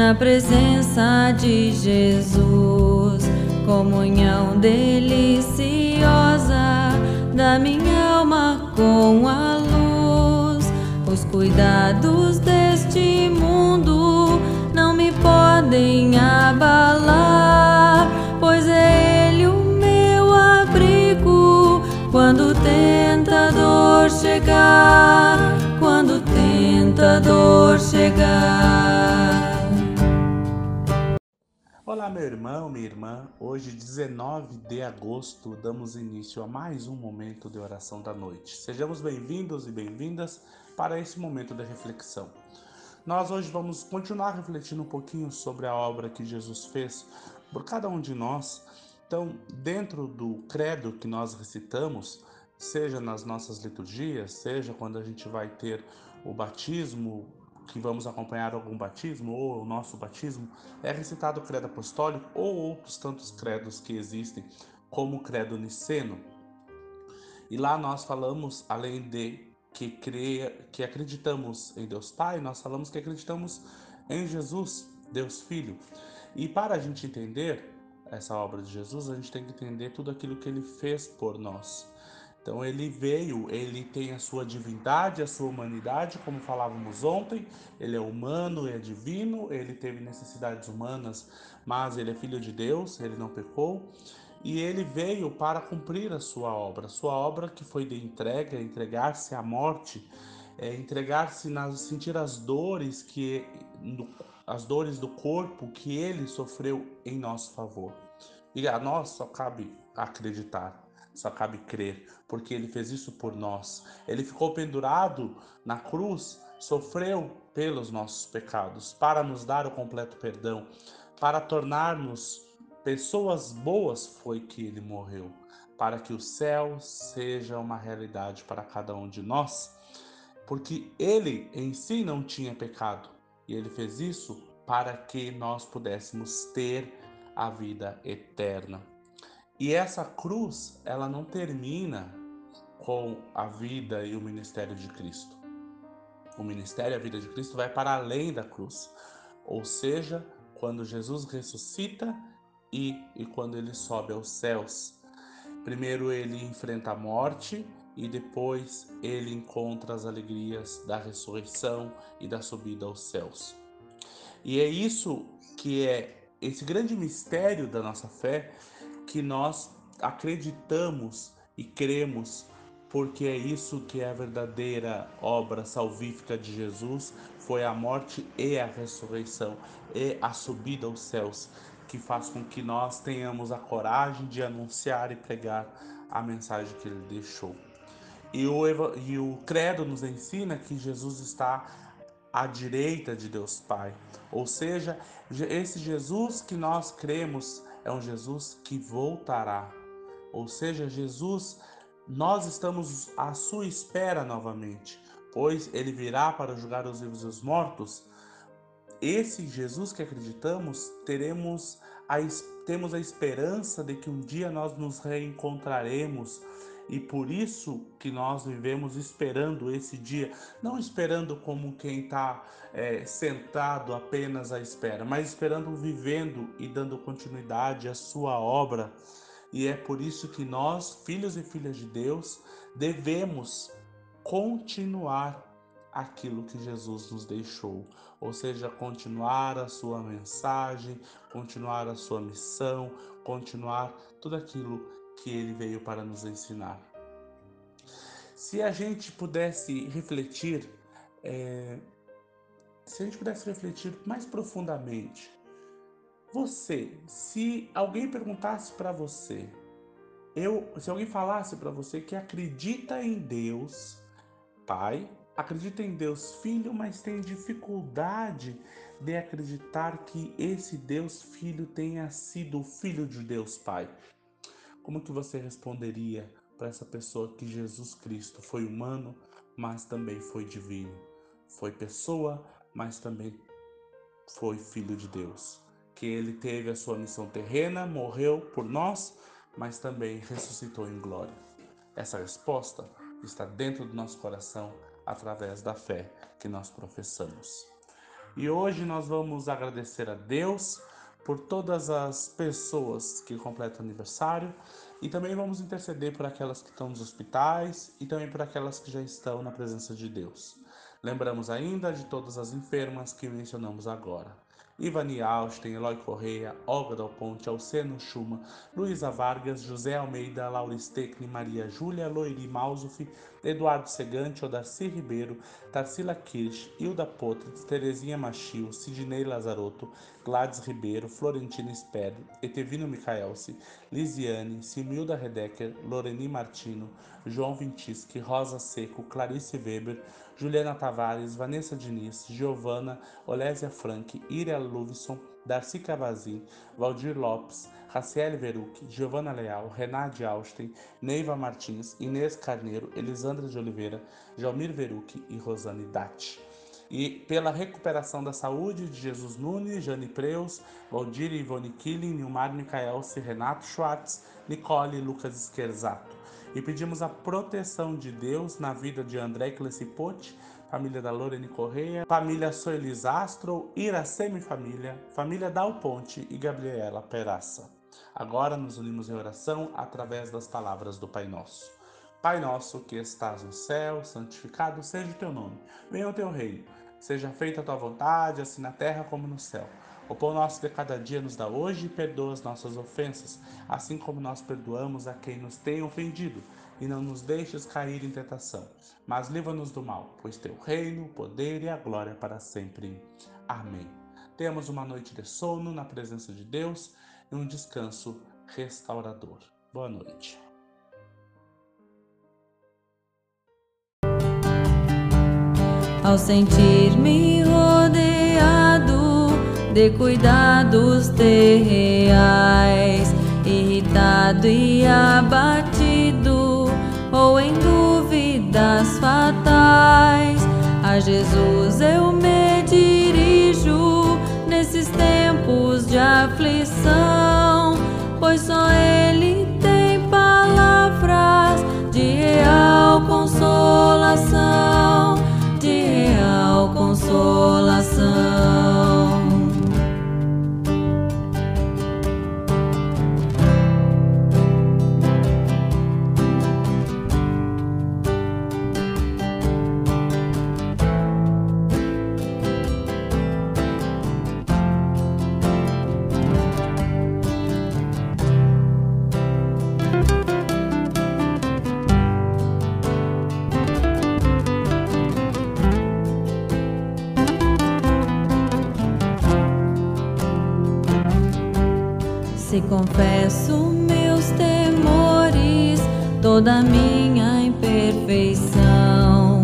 na presença de Jesus. Comunhão deliciosa da minha alma com a luz. Os cuidados deste mundo não me podem abalar, pois é Ele o meu abrigo quando o tentador chegar. Quando o tentador chegar. Olá, meu irmão, minha irmã. Hoje, 19 de agosto, damos início a mais um momento de oração da noite. Sejamos bem-vindos e bem-vindas para esse momento de reflexão. Nós hoje vamos continuar refletindo um pouquinho sobre a obra que Jesus fez por cada um de nós. Então, dentro do credo que nós recitamos, seja nas nossas liturgias, seja quando a gente vai ter o batismo, que vamos acompanhar algum batismo ou o nosso batismo, é recitado o credo apostólico ou outros tantos credos que existem, como o credo niceno. E lá nós falamos, além de que, creia, que acreditamos em Deus Pai, nós falamos que acreditamos em Jesus, Deus Filho. E para a gente entender essa obra de Jesus, a gente tem que entender tudo aquilo que ele fez por nós. Então ele veio, ele tem a sua divindade, a sua humanidade, como falávamos ontem, ele é humano, é divino, ele teve necessidades humanas, mas ele é filho de Deus, ele não pecou, e ele veio para cumprir a sua obra, sua obra que foi de entrega, entregar-se à morte, é, entregar-se nas sentir as dores que as dores do corpo que ele sofreu em nosso favor. E a nós só cabe acreditar. Só cabe crer, porque ele fez isso por nós. Ele ficou pendurado na cruz, sofreu pelos nossos pecados, para nos dar o completo perdão, para tornar-nos pessoas boas, foi que ele morreu, para que o céu seja uma realidade para cada um de nós, porque ele em si não tinha pecado, e ele fez isso para que nós pudéssemos ter a vida eterna. E essa cruz, ela não termina com a vida e o ministério de Cristo. O ministério e a vida de Cristo vai para além da cruz. Ou seja, quando Jesus ressuscita e, e quando ele sobe aos céus. Primeiro ele enfrenta a morte e depois ele encontra as alegrias da ressurreição e da subida aos céus. E é isso que é esse grande mistério da nossa fé que nós acreditamos e cremos, porque é isso que é a verdadeira obra salvífica de Jesus, foi a morte e a ressurreição e a subida aos céus, que faz com que nós tenhamos a coragem de anunciar e pregar a mensagem que ele deixou. E o, e o credo nos ensina que Jesus está à direita de Deus Pai, ou seja, esse Jesus que nós cremos é um Jesus que voltará. Ou seja, Jesus, nós estamos à sua espera novamente, pois ele virá para julgar os vivos e os mortos. Esse Jesus que acreditamos, teremos a, temos a esperança de que um dia nós nos reencontraremos e por isso que nós vivemos esperando esse dia, não esperando como quem está é, sentado apenas à espera, mas esperando vivendo e dando continuidade à sua obra. E é por isso que nós, filhos e filhas de Deus, devemos continuar aquilo que Jesus nos deixou, ou seja, continuar a sua mensagem, continuar a sua missão, continuar tudo aquilo que ele veio para nos ensinar. Se a gente pudesse refletir, é, se a gente pudesse refletir mais profundamente, você, se alguém perguntasse para você, eu, se alguém falasse para você que acredita em Deus, Pai, acredita em Deus Filho, mas tem dificuldade de acreditar que esse Deus Filho tenha sido o filho de Deus Pai. Como que você responderia para essa pessoa que Jesus Cristo foi humano, mas também foi divino? Foi pessoa, mas também foi filho de Deus. Que ele teve a sua missão terrena, morreu por nós, mas também ressuscitou em glória. Essa resposta está dentro do nosso coração através da fé que nós professamos. E hoje nós vamos agradecer a Deus por todas as pessoas que completam aniversário e também vamos interceder por aquelas que estão nos hospitais e também por aquelas que já estão na presença de Deus. Lembramos ainda de todas as enfermas que mencionamos agora. Ivani Austin, Eloy Correia, Olga Dal Ponte, Alceno Schuma, Luísa Vargas, José Almeida, Laura Steckni, Maria Júlia, Loiri Mausuf, Eduardo Segante, Odarci Ribeiro, Tarsila Kirsch, Hilda Potritz, Terezinha Machio, Sidney Lazarotto, Gladys Ribeiro, Florentina Sper, Etevino Micaelsi, Lisiane, Similda Redecker, Loreni Martino, João Vintischi, Rosa Seco, Clarice Weber, Juliana Tavares, Vanessa Diniz, Giovana, Olésia Frank, Iria Luvison, Darcy Cavazin, Valdir Lopes, Raciele Veruc, Giovana Leal, Renate Austin, Neiva Martins, Inês Carneiro, Elisandra de Oliveira, Jalmir Veruc e Rosane Datti e pela recuperação da saúde de Jesus Nunes, Jane Preus, Valdir Ivone Killing, Nilmar Micaelce, Renato Schwartz, Nicole e Lucas Scherzato. E pedimos a proteção de Deus na vida de André Clecipote, família da Lorene Correia, família Soelis Astro, Iracemi Família, família Dal Ponte e Gabriela Peraça. Agora nos unimos em oração através das palavras do Pai Nosso. Pai nosso que estás no céu, santificado seja o teu nome. Venha o teu reino. Seja feita a tua vontade, assim na terra como no céu. O pão nosso de cada dia nos dá hoje e perdoa as nossas ofensas, assim como nós perdoamos a quem nos tem ofendido. E não nos deixes cair em tentação, mas livra-nos do mal, pois teu reino, o poder e a glória para sempre. Amém. Temos uma noite de sono na presença de Deus e um descanso restaurador. Boa noite. Ao sentir-me rodeado de cuidados terreais, irritado e abatido, ou em dúvidas fatais, a Jesus eu me dirijo nesses tempos de aflição, pois só Ele all I confesso meus temores, toda minha imperfeição,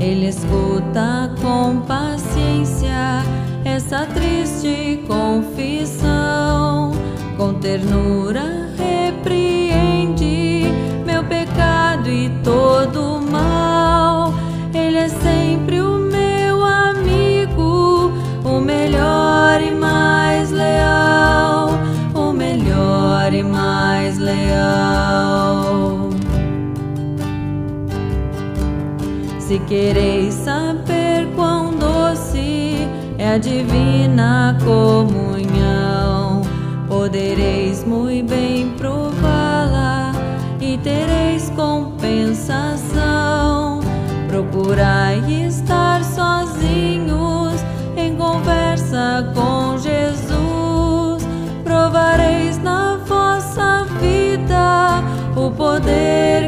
Ele escuta com paciência essa triste confissão, com ternura repreende meu pecado e todo Se quereis saber quão doce é a divina comunhão, podereis muito bem prová-la e tereis compensação. Procurai estar sozinhos em conversa com Jesus, provareis o poder que vem da cruz, o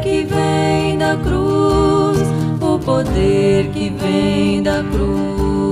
poder que vem da cruz.